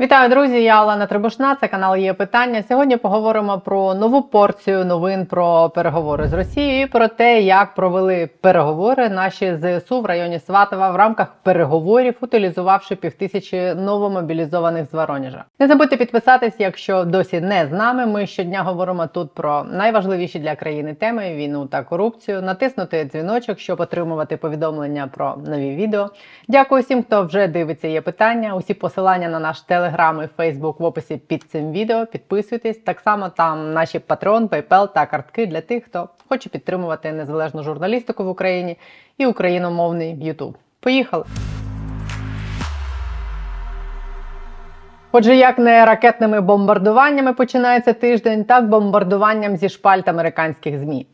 Вітаю, друзі! Я Олена Трибушна. Це канал є питання. Сьогодні поговоримо про нову порцію новин про переговори з Росією і про те, як провели переговори наші зсу в районі Сватова в рамках переговорів, утилізувавши півтисячі новомобілізованих з Воронежа. Не забудьте підписатись, якщо досі не з нами. Ми щодня говоримо тут про найважливіші для країни теми війну та корупцію. Натиснути дзвіночок, щоб отримувати повідомлення про нові відео. Дякую всім, хто вже дивиться. Є питання. Усі посилання на наш телеграм Телеграм і Фейсбук в описі під цим відео. Підписуйтесь. Так само там наші Patreon, PayPal та картки для тих, хто хоче підтримувати незалежну журналістику в Україні і україномовний YouTube. Поїхали! Отже, як не ракетними бомбардуваннями починається тиждень, так бомбардуванням зі шпальт американських змі.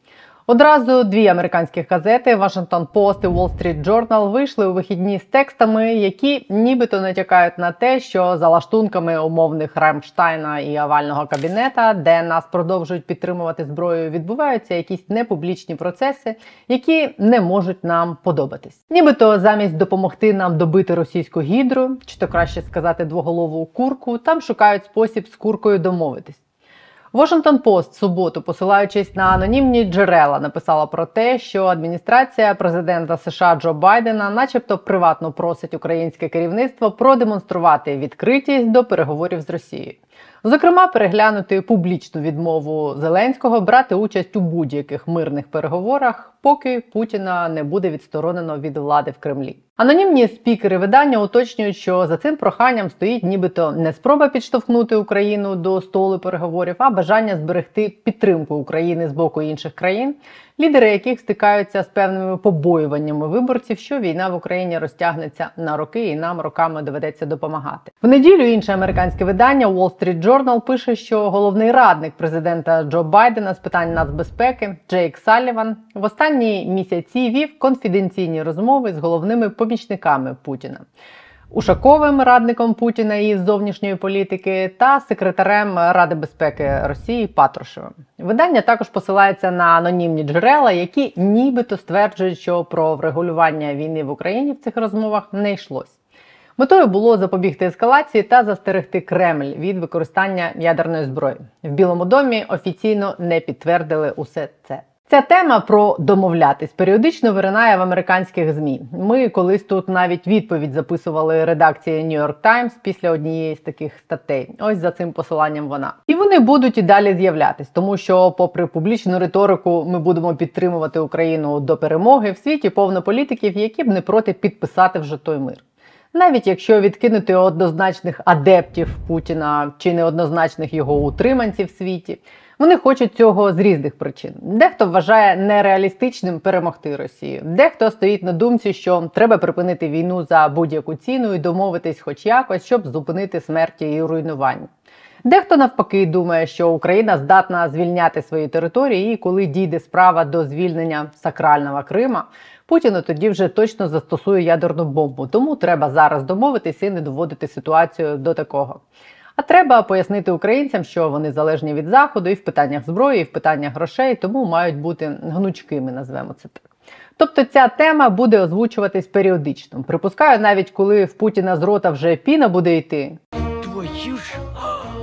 Одразу дві американські газети Washington Post і Wall Street Journal вийшли у вихідні з текстами, які нібито натякають на те, що за лаштунками умовних Рамштайна і овального кабінета, де нас продовжують підтримувати зброєю, відбуваються якісь непублічні процеси, які не можуть нам подобатись. Нібито замість допомогти нам добити російську гідру, чи то краще сказати двоголову курку, там шукають спосіб з куркою домовитись. Washington Post в суботу, посилаючись на анонімні джерела, написала про те, що адміністрація президента США Джо Байдена, начебто, приватно просить українське керівництво продемонструвати відкритість до переговорів з Росією. Зокрема, переглянути публічну відмову Зеленського брати участь у будь-яких мирних переговорах, поки Путіна не буде відсторонено від влади в Кремлі. Анонімні спікери видання уточнюють, що за цим проханням стоїть нібито не спроба підштовхнути Україну до столу переговорів, а бажання зберегти підтримку України з боку інших країн, лідери яких стикаються з певними побоюваннями виборців, що війна в Україні розтягнеться на роки, і нам роками доведеться допомагати. В неділю інше американське видання Wall Street Journal пише, що головний радник президента Джо Байдена з питань нацбезпеки Джейк Салліван в останні місяці вів конфіденційні розмови з головними помічниками Путіна. Ушаковим радником Путіна із зовнішньої політики та секретарем Ради безпеки Росії Патрушевим. Видання також посилається на анонімні джерела, які нібито стверджують, що про врегулювання війни в Україні в цих розмовах не йшлось. Метою було запобігти ескалації та застерегти Кремль від використання ядерної зброї. В Білому домі офіційно не підтвердили усе це. Ця тема про домовлятись періодично виринає в американських змі. Ми колись тут навіть відповідь записували редакції New York Times після однієї з таких статей. Ось за цим посиланням вона. І вони будуть і далі з'являтись, тому що, попри публічну риторику, ми будемо підтримувати Україну до перемоги в світі повно політиків, які б не проти підписати вже той мир. Навіть якщо відкинути однозначних адептів Путіна чи неоднозначних його утриманців в світі. Вони хочуть цього з різних причин. Дехто вважає нереалістичним перемогти Росію, дехто стоїть на думці, що треба припинити війну за будь-яку ціну і домовитись, хоч якось, щоб зупинити смерті і руйнування. Дехто навпаки думає, що Україна здатна звільняти свої території, і коли дійде справа до звільнення сакрального Крима, Путін тоді вже точно застосує ядерну бомбу. Тому треба зараз домовитися і не доводити ситуацію до такого. А треба пояснити українцям, що вони залежні від заходу і в питаннях зброї, і в питаннях грошей, тому мають бути гнучкими, назвемо це так. Тобто ця тема буде озвучуватись періодично. Припускаю, навіть коли в Путіна з рота вже піна буде йти. Твою ж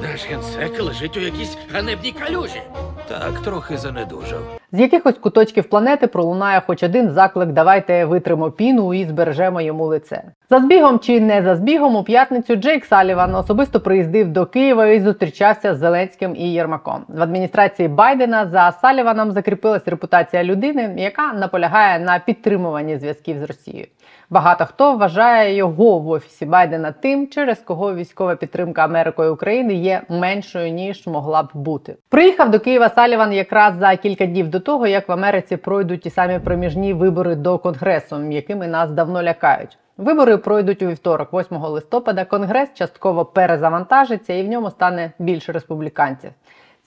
наш генсек лежить у якійсь ганебній калюжі. Так, трохи занедужав. З якихось куточків планети пролунає хоч один заклик Давайте витримо піну і збережемо йому лице. За збігом чи не за збігом у п'ятницю Джейк Саліван особисто приїздив до Києва і зустрічався з Зеленським і Єрмаком. В адміністрації Байдена за Саліваном закріпилась репутація людини, яка наполягає на підтримуванні зв'язків з Росією. Багато хто вважає його в офісі Байдена тим, через кого військова підтримка Америкою України є меншою ніж могла б бути. Приїхав до Києва Саліван якраз за кілька днів до того, як в Америці пройдуть ті самі проміжні вибори до конгресу, якими нас давно лякають. Вибори пройдуть у вівторок, 8 листопада. Конгрес частково перезавантажиться і в ньому стане більше республіканців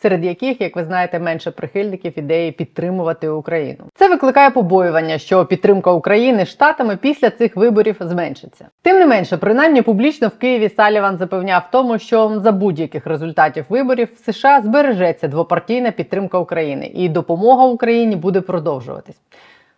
серед яких, як ви знаєте, менше прихильників ідеї підтримувати Україну. Це викликає побоювання, що підтримка України штатами після цих виборів зменшиться. Тим не менше, принаймні публічно в Києві Саліван запевняв тому, що за будь-яких результатів виборів в США збережеться двопартійна підтримка України, і допомога Україні буде продовжуватись.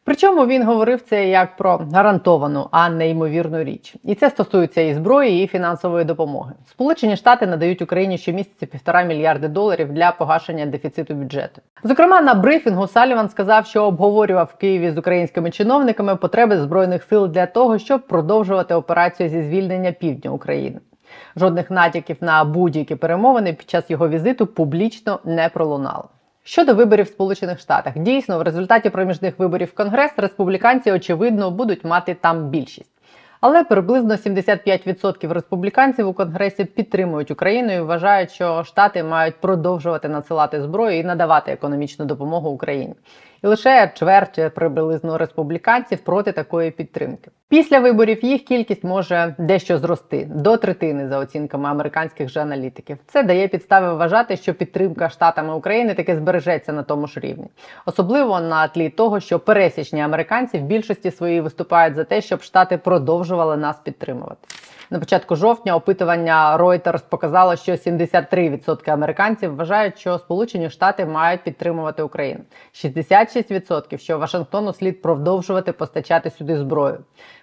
Причому він говорив це як про гарантовану, а не ймовірну річ. І це стосується і зброї, і фінансової допомоги. Сполучені Штати надають Україні щомісяця півтора мільярди доларів для погашення дефіциту бюджету. Зокрема, на брифінгу Саліван сказав, що обговорював в Києві з українськими чиновниками потреби збройних сил для того, щоб продовжувати операцію зі звільнення півдня України. Жодних натяків на будь-які перемовини під час його візиту публічно не пролунало. Щодо виборів в Сполучених Штатах, дійсно, в результаті проміжних виборів в Конгрес республіканці, очевидно, будуть мати там більшість. Але приблизно 75% республіканців у Конгресі підтримують Україну і вважають, що штати мають продовжувати надсилати зброю і надавати економічну допомогу Україні. І лише чверть приблизно республіканців проти такої підтримки. Після виборів їх кількість може дещо зрости до третини за оцінками американських же аналітиків. Це дає підстави вважати, що підтримка штатами України таки збережеться на тому ж рівні, особливо на тлі того, що пересічні американці в більшості своїй виступають за те, щоб штати продовжували нас підтримувати. На початку жовтня опитування Reuters показало, що 73% американців вважають, що Сполучені Штати мають підтримувати Україну. 66% що Вашингтону слід продовжувати постачати сюди зброю.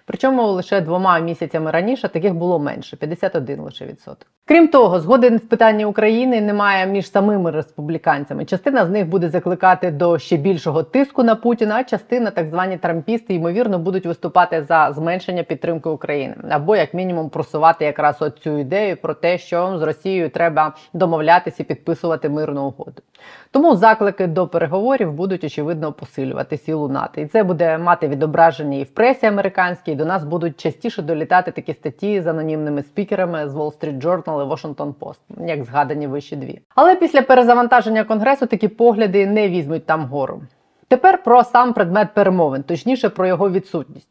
Причому лише двома місяцями раніше таких було менше 51 лише відсоток. Крім того, згоди в питанні України немає між самими республіканцями. Частина з них буде закликати до ще більшого тиску на Путіна, а частина, так звані трампісти, ймовірно, будуть виступати за зменшення підтримки України або як мінімум просувати якраз от цю ідею про те, що з Росією треба домовлятися і підписувати мирну угоду. Тому заклики до переговорів будуть очевидно посилювати силу НАТО, і це буде мати відображення і в пресі американській. І До нас будуть частіше долітати такі статті з анонімними спікерами з Wall Street Journal і Washington Post, як згадані вище дві. Але після перезавантаження конгресу такі погляди не візьмуть там гору. Тепер про сам предмет перемовин, точніше про його відсутність.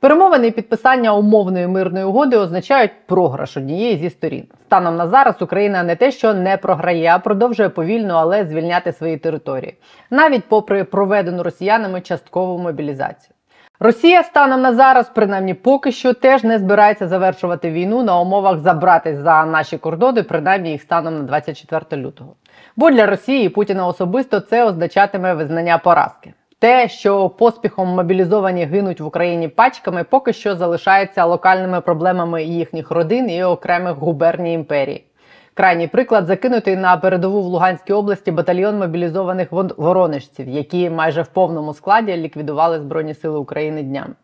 Перемовини і підписання умовної мирної угоди означають програш однієї зі сторін. Станом на зараз Україна не те, що не програє, а продовжує повільно, але звільняти свої території, навіть попри проведену росіянами часткову мобілізацію. Росія станом на зараз, принаймні поки що, теж не збирається завершувати війну на умовах забратись за наші кордони, принаймні їх станом на 24 лютого. Бо для Росії і Путіна особисто це означатиме визнання поразки. Те, що поспіхом мобілізовані гинуть в Україні пачками, поки що залишається локальними проблемами їхніх родин і окремих губерній імперії. Крайній приклад закинутий на передову в Луганській області батальйон мобілізованих воронежців, які майже в повному складі ліквідували Збройні Сили України днями.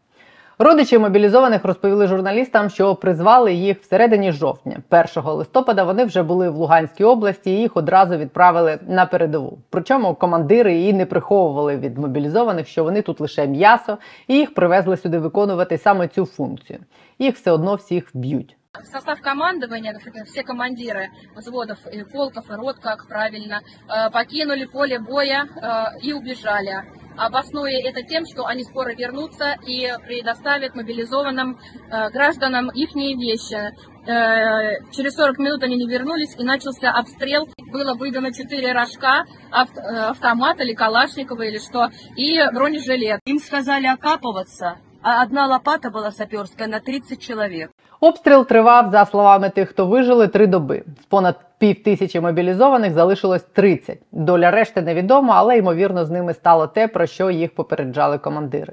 Родичі мобілізованих розповіли журналістам, що призвали їх всередині жовтня. 1 листопада вони вже були в Луганській області і їх одразу відправили на передову. Причому командири і не приховували від мобілізованих, що вони тут лише м'ясо, і їх привезли сюди виконувати саме цю функцію. Їх все одно всіх вб'ють. В состав командования, все командиры взводов, и полков и рот, как правильно, э, покинули поле боя э, и убежали. Обосную это тем, что они скоро вернутся и предоставят мобилизованным э, гражданам их вещи. Э, Через 40 минут они не вернулись и начался обстрел. Было выдано 4 рожка, авт- э, или Калашникова или что, и бронежилет. Им сказали окапываться, а одна лопата була саперська на 30 чоловік. Обстріл тривав, за словами тих, хто вижили, три доби. З понад пів тисячі мобілізованих залишилось 30. Доля решти невідома, але ймовірно з ними стало те, про що їх попереджали командири.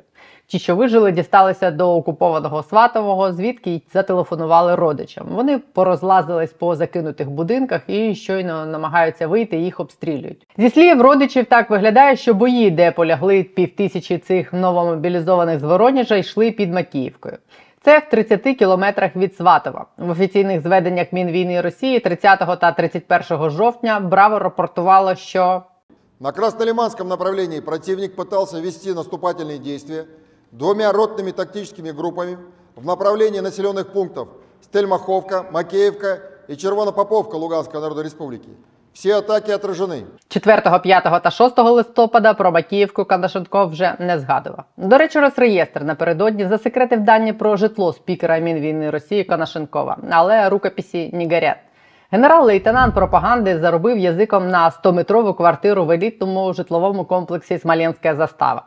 Ті, що вижили, дісталися до окупованого Сватового, звідки й зателефонували родичам. Вони порозлазились по закинутих будинках і щойно намагаються вийти, їх обстрілюють. Зі слів родичів, так виглядає, що бої, де полягли півтисячі цих новомобілізованих з Воронежа, йшли під Макіївкою. Це в 30 кілометрах від Сватова. В офіційних зведеннях Мінвійни Росії 30 та 31 жовтня Браво рапортувало, що На Краснолиманском направлении противник пытался вести наступательные действия двумя ротными тактическими группами в направлении населенных пунктов Стельмаховка, Макеевка и Червонопоповка Луганской Народной Республики. Все атаки отражены. 4, 5 та 6 листопада про Макіївку Кандашенков вже не згадував. До речі, Росреєстр напередодні засекретив дані про житло спікера Мінвійни Росії Конашенкова, але рукописі не горять. Генерал-лейтенант пропаганди заробив язиком на 100-метрову квартиру в елітному житловому комплексі Смоленська застава.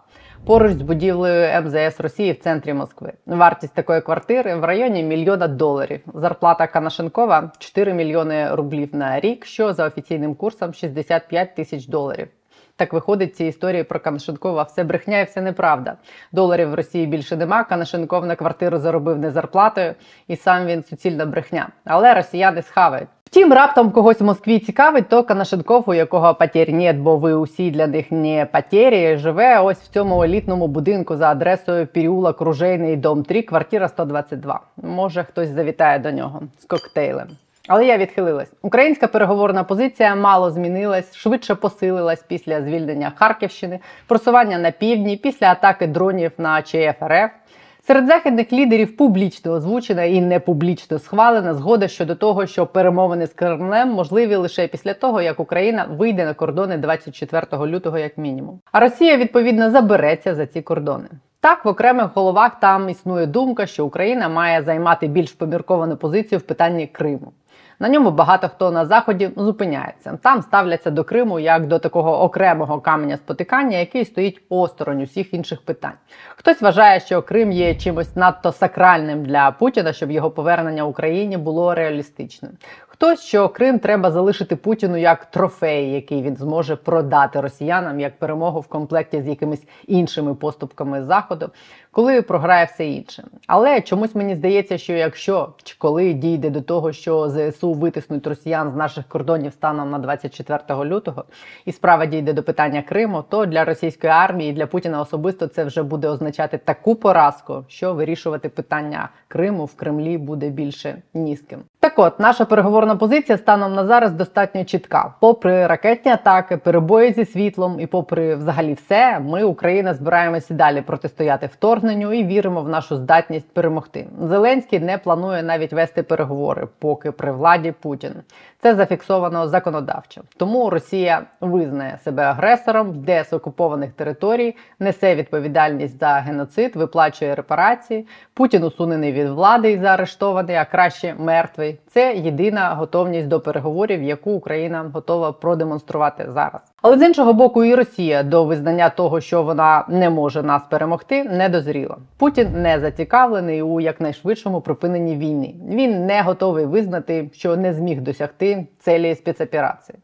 Поруч з будівлею МЗС Росії в центрі Москви. Вартість такої квартири в районі мільйона доларів. Зарплата Канашенкова 4 мільйони рублів на рік, що за офіційним курсом 65 тисяч доларів. Так виходить, в цій історії про Канашенкова все брехня і все неправда. Доларів в Росії більше нема. Канашенков на квартиру заробив не зарплатою, і сам він суцільна брехня. Але росіяни схавають. Втім, раптом когось в Москві цікавить, то Канашенков, у якого потєр нет, бо ви усі для них не потєрі, живе ось в цьому елітному будинку за адресою Переулок Ружейний, дом 3, квартира 122. Може, хтось завітає до нього з коктейлем. Але я відхилилась. Українська переговорна позиція мало змінилась, швидше посилилась після звільнення Харківщини, просування на півдні, після атаки дронів на ЧФ РФ. Серед західних лідерів публічно озвучена і не публічно схвалена згода щодо того, що перемовини з Кремлем можливі лише після того, як Україна вийде на кордони 24 лютого, як мінімум. А Росія відповідно забереться за ці кордони. Так, в окремих головах там існує думка, що Україна має займати більш помірковану позицію в питанні Криму. На ньому багато хто на заході зупиняється. Там ставляться до Криму як до такого окремого каменя спотикання, який стоїть осторонь усіх інших питань. Хтось вважає, що Крим є чимось надто сакральним для Путіна, щоб його повернення Україні було реалістичним. Хтось, що Крим треба залишити Путіну як трофей, який він зможе продати росіянам як перемогу в комплекті з якимись іншими поступками заходу, коли програє все інше. Але чомусь мені здається, що якщо чи коли дійде до того, що ЗСУ витиснуть росіян з наших кордонів станом на 24 лютого, і справа дійде до питання Криму, то для російської армії і для Путіна особисто це вже буде означати таку поразку, що вирішувати питання Криму в Кремлі буде більше ні з ким. Так от, наша переговорна позиція станом на зараз достатньо чітка. Попри ракетні атаки, перебої зі світлом і попри взагалі все, ми, Україна, збираємося далі протистояти вторгненню і віримо в нашу здатність перемогти. Зеленський не планує навіть вести переговори, поки при владі Путін. Це зафіксовано законодавчо. Тому Росія визнає себе агресором, йде з окупованих територій, несе відповідальність за геноцид, виплачує репарації. Путін усунений від влади і заарештований, а краще мертвий. Це єдина готовність до переговорів, яку Україна готова продемонструвати зараз. Але з іншого боку, і Росія до визнання того, що вона не може нас перемогти, не дозріла. Путін не зацікавлений у якнайшвидшому припиненні війни. Він не готовий визнати, що не зміг досягти целі спецоперації.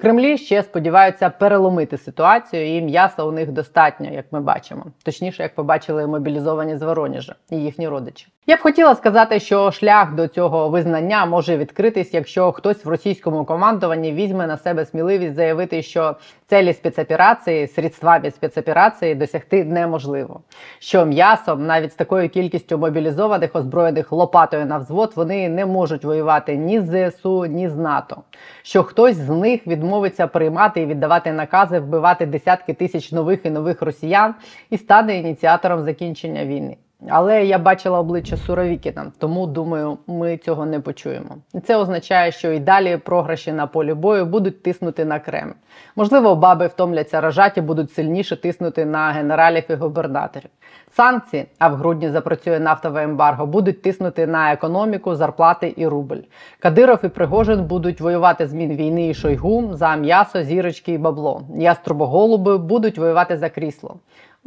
Кремлі ще сподіваються переломити ситуацію, і м'яса у них достатньо, як ми бачимо. Точніше, як побачили мобілізовані з Воронежа і їхні родичі. Я б хотіла сказати, що шлях до цього визнання може відкритись, якщо хтось в російському командуванні візьме на себе сміливість заявити, що целі спецоперації, средствами спецоперації досягти неможливо. Що м'ясом, навіть з такою кількістю мобілізованих, озброєних лопатою на взвод, вони не можуть воювати ні з ЗСУ, ні з НАТО. Що хтось з них відмовиться приймати і віддавати накази вбивати десятки тисяч нових і нових росіян і стане ініціатором закінчення війни. Але я бачила обличчя Суровікіна, тому думаю, ми цього не почуємо. І це означає, що і далі програші на полі бою будуть тиснути на Кремль. Можливо, баби втомляться рожати, будуть сильніше тиснути на генералів і губернаторів. Санкції, а в грудні запрацює нафтове ембарго, будуть тиснути на економіку, зарплати і рубль. Кадиров і Пригожин будуть воювати змін війни і Шойгу за м'ясо, зірочки і бабло. Яструбоголуби будуть воювати за крісло.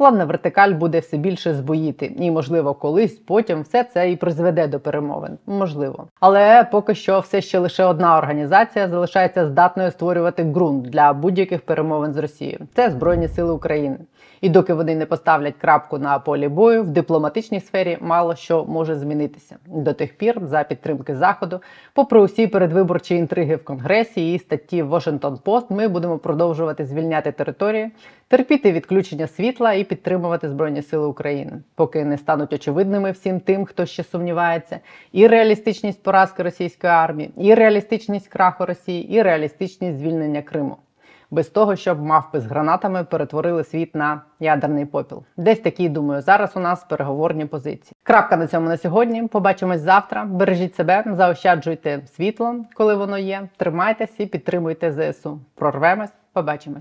Главна вертикаль буде все більше збоїти, і можливо, колись потім все це і призведе до перемовин. Можливо, але поки що все ще лише одна організація залишається здатною створювати ґрунт для будь-яких перемовин з Росією. Це Збройні Сили України. І доки вони не поставлять крапку на полі бою, в дипломатичній сфері мало що може змінитися. До тих пір, за підтримки заходу, попри усі передвиборчі інтриги в Конгресі і статті Washington Post, ми будемо продовжувати звільняти території, терпіти відключення світла і підтримувати Збройні Сили України, поки не стануть очевидними всім тим, хто ще сумнівається, і реалістичність поразки російської армії, і реалістичність краху Росії, і реалістичність звільнення Криму. Без того, щоб мавпи з гранатами перетворили світ на ядерний попіл. Десь такі, думаю, зараз у нас переговорні позиції. Крапка на цьому на сьогодні. Побачимось завтра. Бережіть себе, заощаджуйте світло, коли воно є. Тримайтесь і підтримуйте ЗСУ. Прорвемось, побачимось.